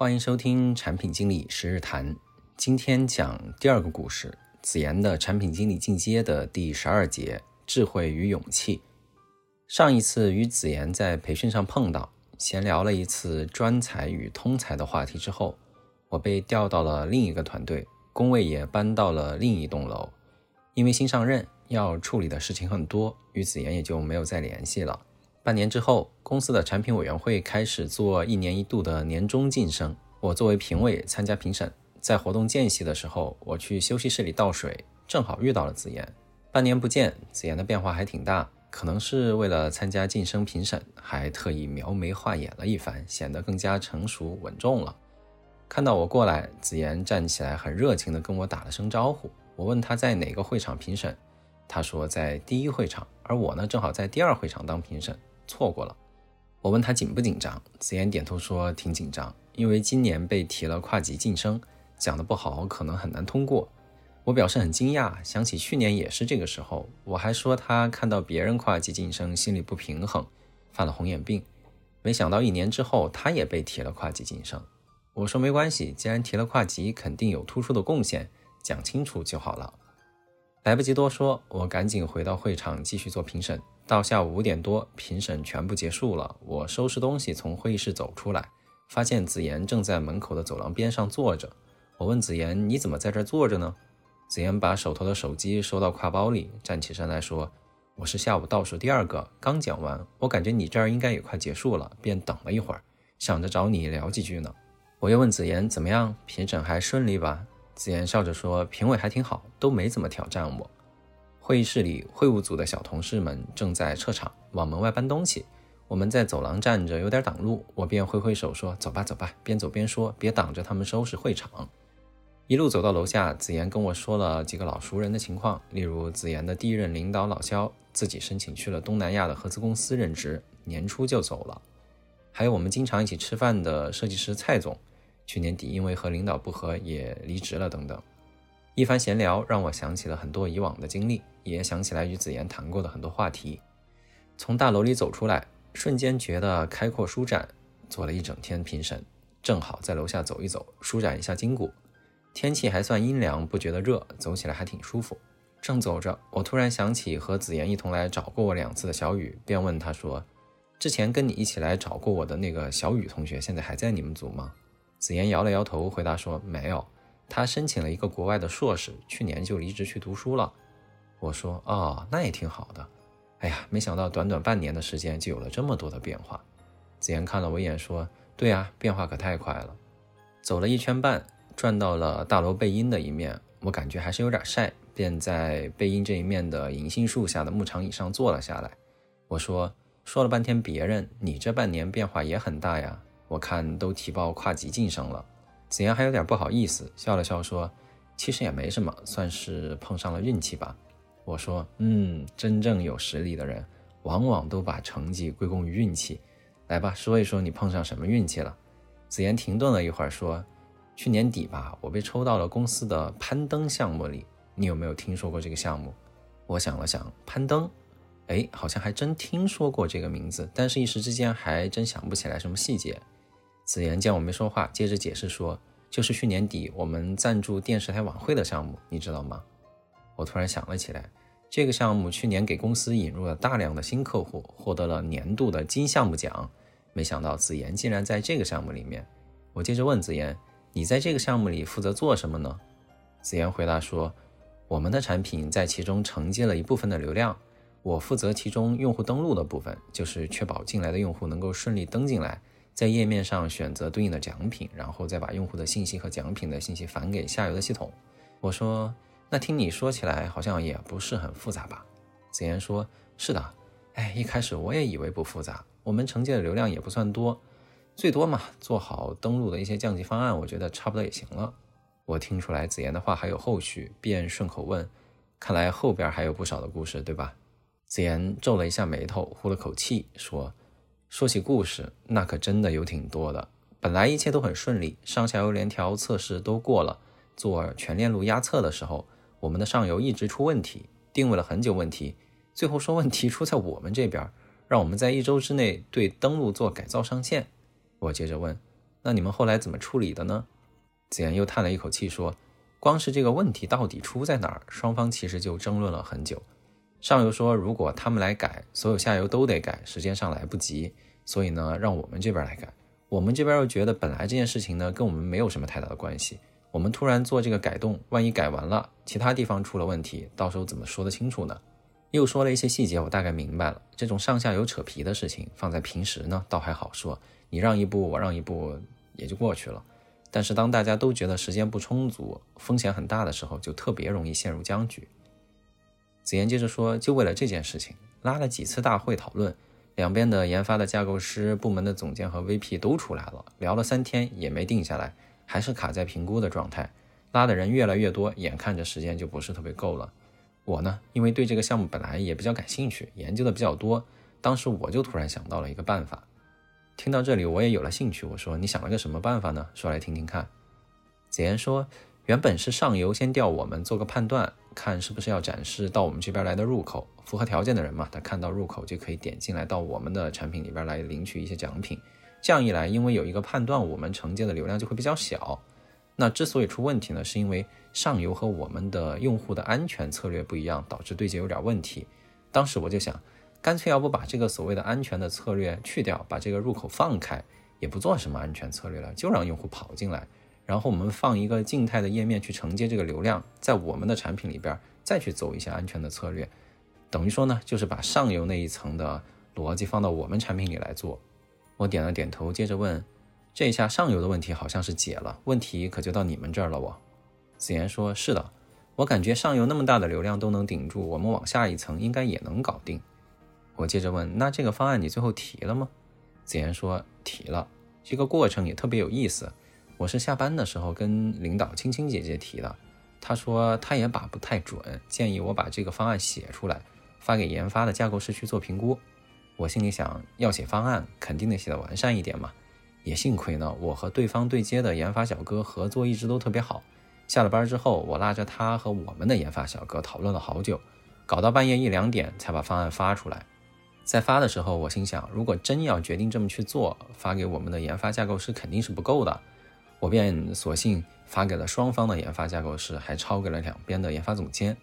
欢迎收听产品经理十日谈。今天讲第二个故事，子妍的产品经理进阶的第十二节：智慧与勇气。上一次与子妍在培训上碰到，闲聊了一次专才与通才的话题之后，我被调到了另一个团队，工位也搬到了另一栋楼。因为新上任，要处理的事情很多，与子妍也就没有再联系了。半年之后，公司的产品委员会开始做一年一度的年终晋升。我作为评委参加评审，在活动间隙的时候，我去休息室里倒水，正好遇到了子妍。半年不见，子妍的变化还挺大，可能是为了参加晋升评审，还特意描眉画眼了一番，显得更加成熟稳重了。看到我过来，子妍站起来，很热情地跟我打了声招呼。我问她在哪个会场评审，她说在第一会场，而我呢，正好在第二会场当评审。错过了，我问他紧不紧张，子妍点头说挺紧张，因为今年被提了跨级晋升，讲得不好可能很难通过。我表示很惊讶，想起去年也是这个时候，我还说他看到别人跨级晋升心里不平衡，犯了红眼病。没想到一年之后他也被提了跨级晋升。我说没关系，既然提了跨级，肯定有突出的贡献，讲清楚就好了。来不及多说，我赶紧回到会场继续做评审。到下午五点多，评审全部结束了。我收拾东西从会议室走出来，发现子妍正在门口的走廊边上坐着。我问子妍：“你怎么在这坐着呢？”子妍把手头的手机收到挎包里，站起身来说：“我是下午倒数第二个，刚讲完，我感觉你这儿应该也快结束了，便等了一会儿，想着找你聊几句呢。”我又问子妍：“怎么样？评审还顺利吧？”子妍笑着说：“评委还挺好，都没怎么挑战我。”会议室里，会务组的小同事们正在撤场，往门外搬东西。我们在走廊站着，有点挡路，我便挥挥手说：“走吧，走吧。”边走边说：“别挡着他们收拾会场。”一路走到楼下，子妍跟我说了几个老熟人的情况，例如子妍的第一任领导老肖自己申请去了东南亚的合资公司任职，年初就走了；还有我们经常一起吃饭的设计师蔡总，去年底因为和领导不和也离职了，等等。一番闲聊让我想起了很多以往的经历。也想起来与子妍谈过的很多话题。从大楼里走出来，瞬间觉得开阔舒展。做了一整天评审，正好在楼下走一走，舒展一下筋骨。天气还算阴凉，不觉得热，走起来还挺舒服。正走着，我突然想起和子妍一同来找过我两次的小雨，便问他说：“之前跟你一起来找过我的那个小雨同学，现在还在你们组吗？”子妍摇了摇头，回答说：“没有，他申请了一个国外的硕士，去年就离职去读书了。”我说哦，那也挺好的。哎呀，没想到短短半年的时间就有了这么多的变化。子妍看了我一眼，说：“对啊，变化可太快了。”走了一圈半，转到了大楼背阴的一面，我感觉还是有点晒，便在背阴这一面的银杏树下的木长椅上坐了下来。我说：“说了半天别人，你这半年变化也很大呀。我看都提报跨级晋升了。”子妍还有点不好意思，笑了笑说：“其实也没什么，算是碰上了运气吧。”我说，嗯，真正有实力的人，往往都把成绩归功于运气。来吧，说一说你碰上什么运气了。子妍停顿了一会儿，说：“去年底吧，我被抽到了公司的攀登项目里。你有没有听说过这个项目？”我想了想，攀登，哎，好像还真听说过这个名字，但是一时之间还真想不起来什么细节。子妍见我没说话，接着解释说：“就是去年底我们赞助电视台晚会的项目，你知道吗？”我突然想了起来。这个项目去年给公司引入了大量的新客户，获得了年度的金项目奖。没想到子妍竟然在这个项目里面。我接着问子妍：“你在这个项目里负责做什么呢？”子妍回答说：“我们的产品在其中承接了一部分的流量，我负责其中用户登录的部分，就是确保进来的用户能够顺利登进来，在页面上选择对应的奖品，然后再把用户的信息和奖品的信息返给下游的系统。”我说。那听你说起来好像也不是很复杂吧？子妍说：“是的，哎，一开始我也以为不复杂。我们承接的流量也不算多，最多嘛，做好登录的一些降级方案，我觉得差不多也行了。”我听出来子妍的话还有后续，便顺口问：“看来后边还有不少的故事，对吧？”子妍皱了一下眉头，呼了口气说：“说起故事，那可真的有挺多的。本来一切都很顺利，上下游联调测试都过了，做全链路压测的时候。”我们的上游一直出问题，定位了很久问题，最后说问题出在我们这边，让我们在一周之内对登录做改造上线。我接着问，那你们后来怎么处理的呢？子言又叹了一口气说：“光是这个问题到底出在哪儿，双方其实就争论了很久。上游说，如果他们来改，所有下游都得改，时间上来不及，所以呢，让我们这边来改。我们这边又觉得，本来这件事情呢，跟我们没有什么太大的关系。我们突然做这个改动，万一改完了，其他地方出了问题，到时候怎么说得清楚呢？”又说了一些细节，我大概明白了。这种上下游扯皮的事情，放在平时呢，倒还好说，你让一步，我让一步，也就过去了。但是当大家都觉得时间不充足，风险很大的时候，就特别容易陷入僵局。子言接着说，就为了这件事情，拉了几次大会讨论，两边的研发的架构师、部门的总监和 VP 都出来了，聊了三天也没定下来，还是卡在评估的状态。拉的人越来越多，眼看着时间就不是特别够了。我呢，因为对这个项目本来也比较感兴趣，研究的比较多，当时我就突然想到了一个办法。听到这里，我也有了兴趣。我说：“你想了个什么办法呢？说来听听看。”子言说：“原本是上游先调我们做个判断，看是不是要展示到我们这边来的入口，符合条件的人嘛，他看到入口就可以点进来到我们的产品里边来领取一些奖品。这样一来，因为有一个判断，我们承接的流量就会比较小。”那之所以出问题呢，是因为上游和我们的用户的安全策略不一样，导致对接有点问题。当时我就想，干脆要不把这个所谓的安全的策略去掉，把这个入口放开，也不做什么安全策略了，就让用户跑进来，然后我们放一个静态的页面去承接这个流量，在我们的产品里边再去走一些安全的策略，等于说呢，就是把上游那一层的逻辑放到我们产品里来做。我点了点头，接着问。这一下上游的问题好像是解了，问题可就到你们这儿了。我子言说：“是的，我感觉上游那么大的流量都能顶住，我们往下一层应该也能搞定。”我接着问：“那这个方案你最后提了吗？”子言说：“提了，这个过程也特别有意思。我是下班的时候跟领导青青姐姐提的，她说她也把不太准，建议我把这个方案写出来，发给研发的架构师去做评估。我心里想，要写方案，肯定得写得完善一点嘛。”也幸亏呢，我和对方对接的研发小哥合作一直都特别好。下了班之后，我拉着他和我们的研发小哥讨论了好久，搞到半夜一两点才把方案发出来。在发的时候，我心想，如果真要决定这么去做，发给我们的研发架构师肯定是不够的。我便索性发给了双方的研发架构师，还抄给了两边的研发总监。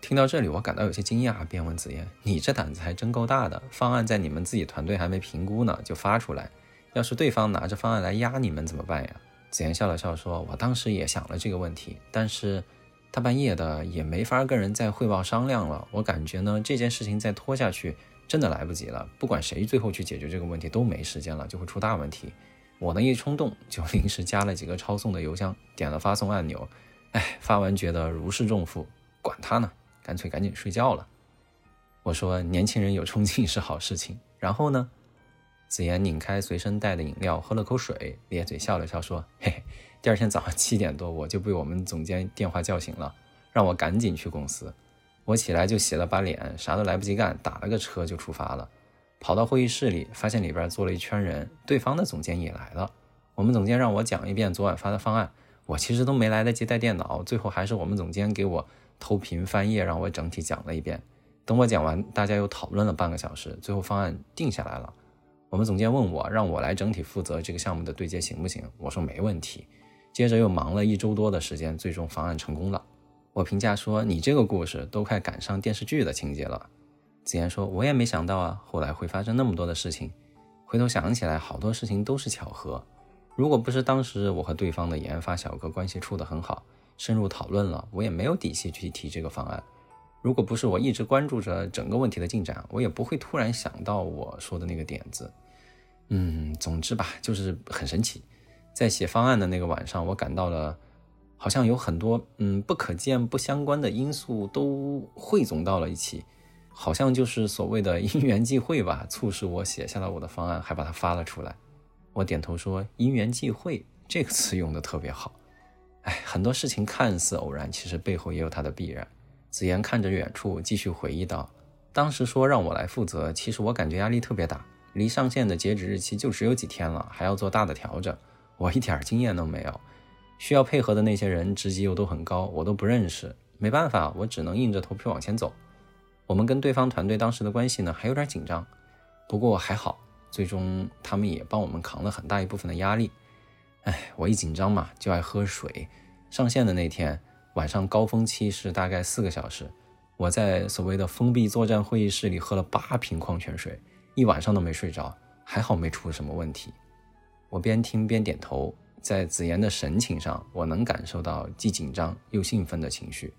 听到这里，我感到有些惊讶，便问子言：“你这胆子还真够大的，方案在你们自己团队还没评估呢，就发出来。”要是对方拿着方案来压你们怎么办呀？子言笑了笑说：“我当时也想了这个问题，但是大半夜的也没法跟人再汇报商量了。我感觉呢，这件事情再拖下去真的来不及了。不管谁最后去解决这个问题都没时间了，就会出大问题。我呢一冲动就临时加了几个抄送的邮箱，点了发送按钮。哎，发完觉得如释重负，管他呢，干脆赶紧睡觉了。我说年轻人有冲劲是好事情。然后呢？”子言拧开随身带的饮料，喝了口水，咧嘴笑了笑，说：“嘿嘿，第二天早上七点多，我就被我们总监电话叫醒了，让我赶紧去公司。我起来就洗了把脸，啥都来不及干，打了个车就出发了。跑到会议室里，发现里边坐了一圈人，对方的总监也来了。我们总监让我讲一遍昨晚发的方案，我其实都没来得及带电脑，最后还是我们总监给我偷屏翻页，让我整体讲了一遍。等我讲完，大家又讨论了半个小时，最后方案定下来了。”我们总监问我，让我来整体负责这个项目的对接行不行？我说没问题。接着又忙了一周多的时间，最终方案成功了。我评价说：“你这个故事都快赶上电视剧的情节了。”子言说：“我也没想到啊，后来会发生那么多的事情。回头想起来，好多事情都是巧合。如果不是当时我和对方的研发小哥关系处得很好，深入讨论了，我也没有底气去提这个方案。”如果不是我一直关注着整个问题的进展，我也不会突然想到我说的那个点子。嗯，总之吧，就是很神奇。在写方案的那个晚上，我感到了好像有很多嗯不可见、不相关的因素都汇总到了一起，好像就是所谓的 因缘际会吧，促使我写下了我的方案，还把它发了出来。我点头说：“因缘际会这个词用的特别好。”哎，很多事情看似偶然，其实背后也有它的必然。子言看着远处，继续回忆道：“当时说让我来负责，其实我感觉压力特别大。离上线的截止日期就只有几天了，还要做大的调整，我一点经验都没有。需要配合的那些人职级又都很高，我都不认识。没办法，我只能硬着头皮往前走。我们跟对方团队当时的关系呢，还有点紧张。不过还好，最终他们也帮我们扛了很大一部分的压力。哎，我一紧张嘛，就爱喝水。上线的那天晚上高峰期是大概四个小时，我在所谓的封闭作战会议室里喝了八瓶矿泉水，一晚上都没睡着，还好没出什么问题。我边听边点头，在子言的神情上，我能感受到既紧张又兴奋的情绪。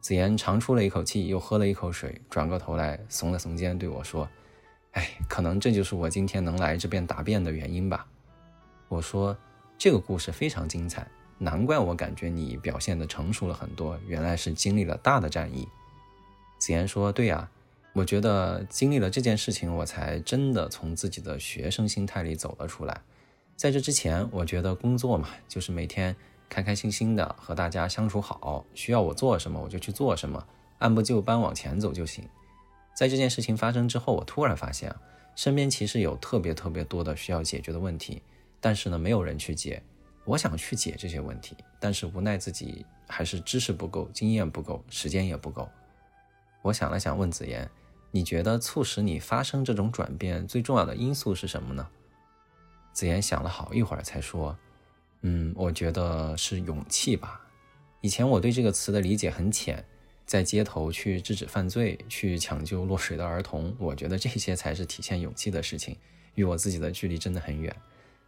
子言长出了一口气，又喝了一口水，转过头来耸了耸肩，对我说：“哎，可能这就是我今天能来这边答辩的原因吧。”我说。这个故事非常精彩，难怪我感觉你表现的成熟了很多，原来是经历了大的战役。子言说：“对呀，我觉得经历了这件事情，我才真的从自己的学生心态里走了出来。在这之前，我觉得工作嘛，就是每天开开心心的和大家相处好，需要我做什么我就去做什么，按部就班往前走就行。在这件事情发生之后，我突然发现啊，身边其实有特别特别多的需要解决的问题。”但是呢，没有人去解。我想去解这些问题，但是无奈自己还是知识不够，经验不够，时间也不够。我想了想，问子言：“你觉得促使你发生这种转变最重要的因素是什么呢？”子言想了好一会儿，才说：“嗯，我觉得是勇气吧。以前我对这个词的理解很浅，在街头去制止犯罪，去抢救落水的儿童，我觉得这些才是体现勇气的事情，与我自己的距离真的很远。”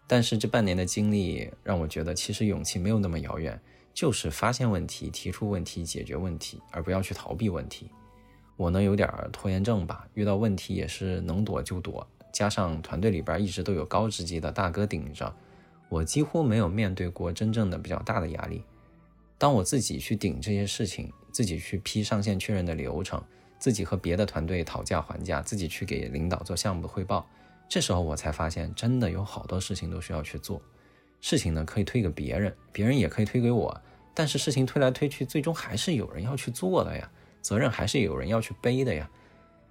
但是这半年的经历让我觉得，其实勇气没有那么遥远，就是发现问题、提出问题、解决问题，而不要去逃避问题。我呢有点拖延症吧，遇到问题也是能躲就躲，加上团队里边一直都有高职级的大哥顶着，我几乎没有面对过真正的比较大的压力。当我自己去顶这些事情，自己去批上线确认的流程，自己和别的团队讨价还价，自己去给领导做项目的汇报。这时候我才发现，真的有好多事情都需要去做。事情呢可以推给别人，别人也可以推给我，但是事情推来推去，最终还是有人要去做的呀，责任还是有人要去背的呀。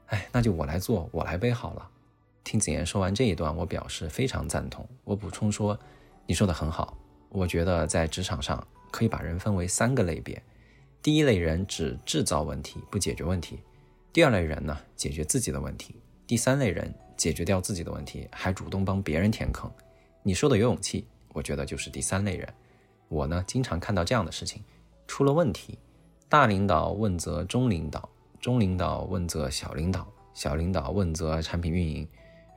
哎，那就我来做，我来背好了。听子言说完这一段，我表示非常赞同。我补充说，你说的很好。我觉得在职场上可以把人分为三个类别：第一类人只制造问题不解决问题；第二类人呢解决自己的问题；第三类人。解决掉自己的问题，还主动帮别人填坑。你说的有勇气，我觉得就是第三类人。我呢，经常看到这样的事情：出了问题，大领导问责中领导，中领导问责小领导，小领导问责产品运营，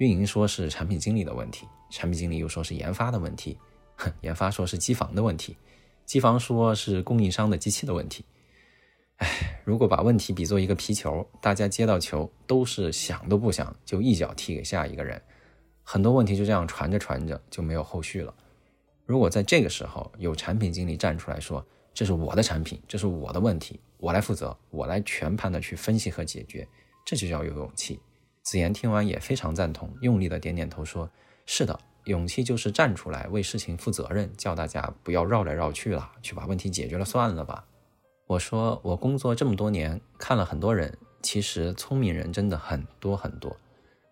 运营说是产品经理的问题，产品经理又说是研发的问题，哼，研发说是机房的问题，机房说是供应商的机器的问题。唉，如果把问题比作一个皮球，大家接到球都是想都不想就一脚踢给下一个人，很多问题就这样传着传着就没有后续了。如果在这个时候有产品经理站出来说：“这是我的产品，这是我的问题，我来负责，我来全盘的去分析和解决”，这就叫有勇气。子言听完也非常赞同，用力的点点头说：“是的，勇气就是站出来为事情负责任，叫大家不要绕来绕去了，去把问题解决了算了吧。”我说，我工作这么多年，看了很多人，其实聪明人真的很多很多，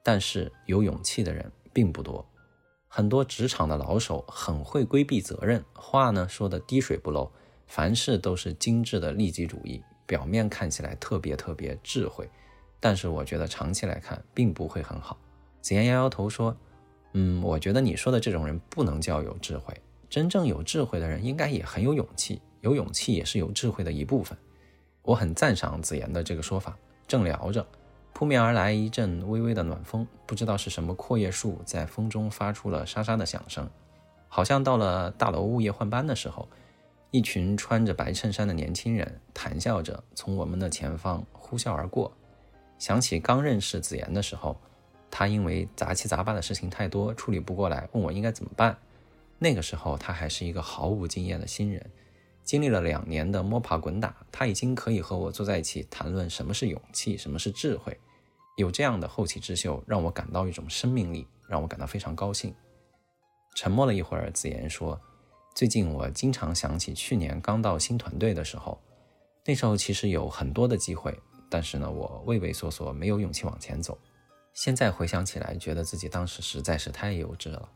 但是有勇气的人并不多。很多职场的老手很会规避责任，话呢说的滴水不漏，凡事都是精致的利己主义，表面看起来特别特别智慧，但是我觉得长期来看并不会很好。子言摇摇头说：“嗯，我觉得你说的这种人不能叫有智慧，真正有智慧的人应该也很有勇气。”有勇气也是有智慧的一部分，我很赞赏子言的这个说法。正聊着，扑面而来一阵微微的暖风，不知道是什么阔叶树在风中发出了沙沙的响声，好像到了大楼物业换班的时候，一群穿着白衬衫的年轻人谈笑着从我们的前方呼啸而过。想起刚认识子言的时候，他因为杂七杂八的事情太多，处理不过来，问我应该怎么办。那个时候他还是一个毫无经验的新人。经历了两年的摸爬滚打，他已经可以和我坐在一起谈论什么是勇气，什么是智慧。有这样的后起之秀，让我感到一种生命力，让我感到非常高兴。沉默了一会儿，子言说：“最近我经常想起去年刚到新团队的时候，那时候其实有很多的机会，但是呢，我畏畏缩缩，没有勇气往前走。现在回想起来，觉得自己当时实在是太幼稚了。”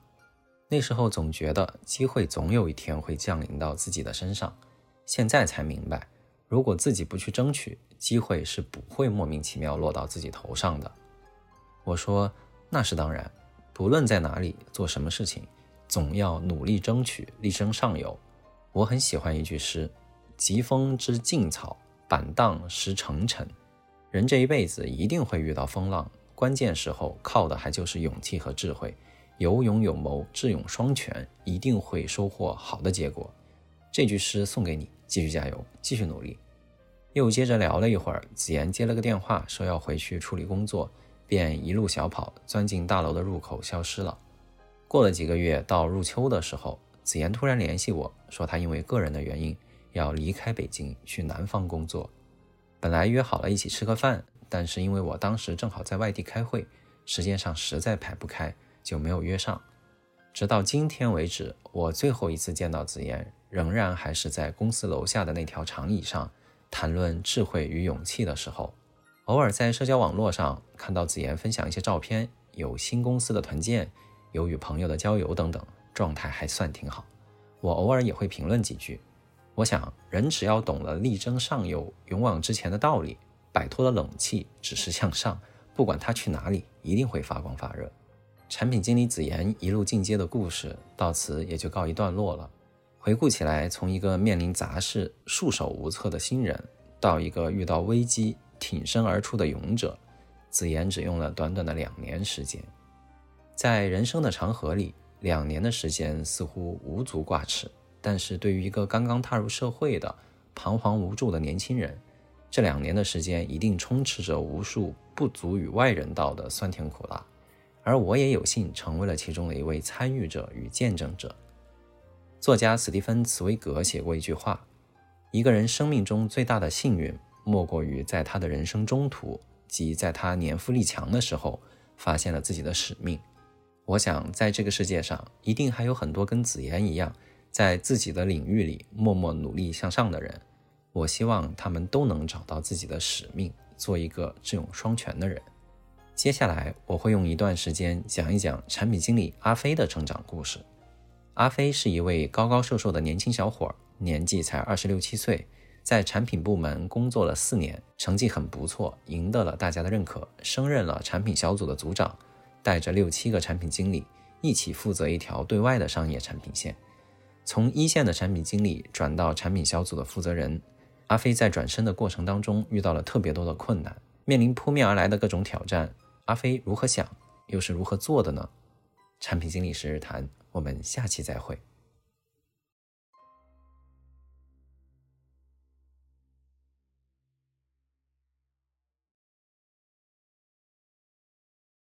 那时候总觉得机会总有一天会降临到自己的身上，现在才明白，如果自己不去争取，机会是不会莫名其妙落到自己头上的。我说那是当然，不论在哪里做什么事情，总要努力争取，力争上游。我很喜欢一句诗：“疾风知劲草，板荡识成尘。”人这一辈子一定会遇到风浪，关键时候靠的还就是勇气和智慧。有勇有谋，智勇双全，一定会收获好的结果。这句诗送给你，继续加油，继续努力。又接着聊了一会儿，子妍接了个电话，说要回去处理工作，便一路小跑钻进大楼的入口消失了。过了几个月，到入秋的时候，子妍突然联系我说，她因为个人的原因要离开北京去南方工作。本来约好了一起吃个饭，但是因为我当时正好在外地开会，时间上实在排不开。就没有约上，直到今天为止，我最后一次见到子妍，仍然还是在公司楼下的那条长椅上谈论智慧与勇气的时候。偶尔在社交网络上看到子妍分享一些照片，有新公司的团建，有与朋友的郊游等等，状态还算挺好。我偶尔也会评论几句。我想，人只要懂了力争上游、勇往直前的道理，摆脱了冷气，只是向上，不管他去哪里，一定会发光发热。产品经理子妍一路进阶的故事到此也就告一段落了。回顾起来，从一个面临杂事束手无策的新人，到一个遇到危机挺身而出的勇者，子妍只用了短短的两年时间。在人生的长河里，两年的时间似乎无足挂齿，但是对于一个刚刚踏入社会的彷徨无助的年轻人，这两年的时间一定充斥着无数不足与外人道的酸甜苦辣。而我也有幸成为了其中的一位参与者与见证者。作家斯蒂芬·茨威格写过一句话：“一个人生命中最大的幸运，莫过于在他的人生中途，即在他年富力强的时候，发现了自己的使命。”我想，在这个世界上，一定还有很多跟子言一样，在自己的领域里默默努力向上的人。我希望他们都能找到自己的使命，做一个智勇双全的人。接下来我会用一段时间讲一讲产品经理阿飞的成长故事。阿飞是一位高高瘦瘦的年轻小伙，年纪才二十六七岁，在产品部门工作了四年，成绩很不错，赢得了大家的认可，升任了产品小组的组长，带着六七个产品经理一起负责一条对外的商业产品线。从一线的产品经理转到产品小组的负责人，阿飞在转身的过程当中遇到了特别多的困难，面临扑面而来的各种挑战。阿飞如何想，又是如何做的呢？产品经理十日谈，我们下期再会。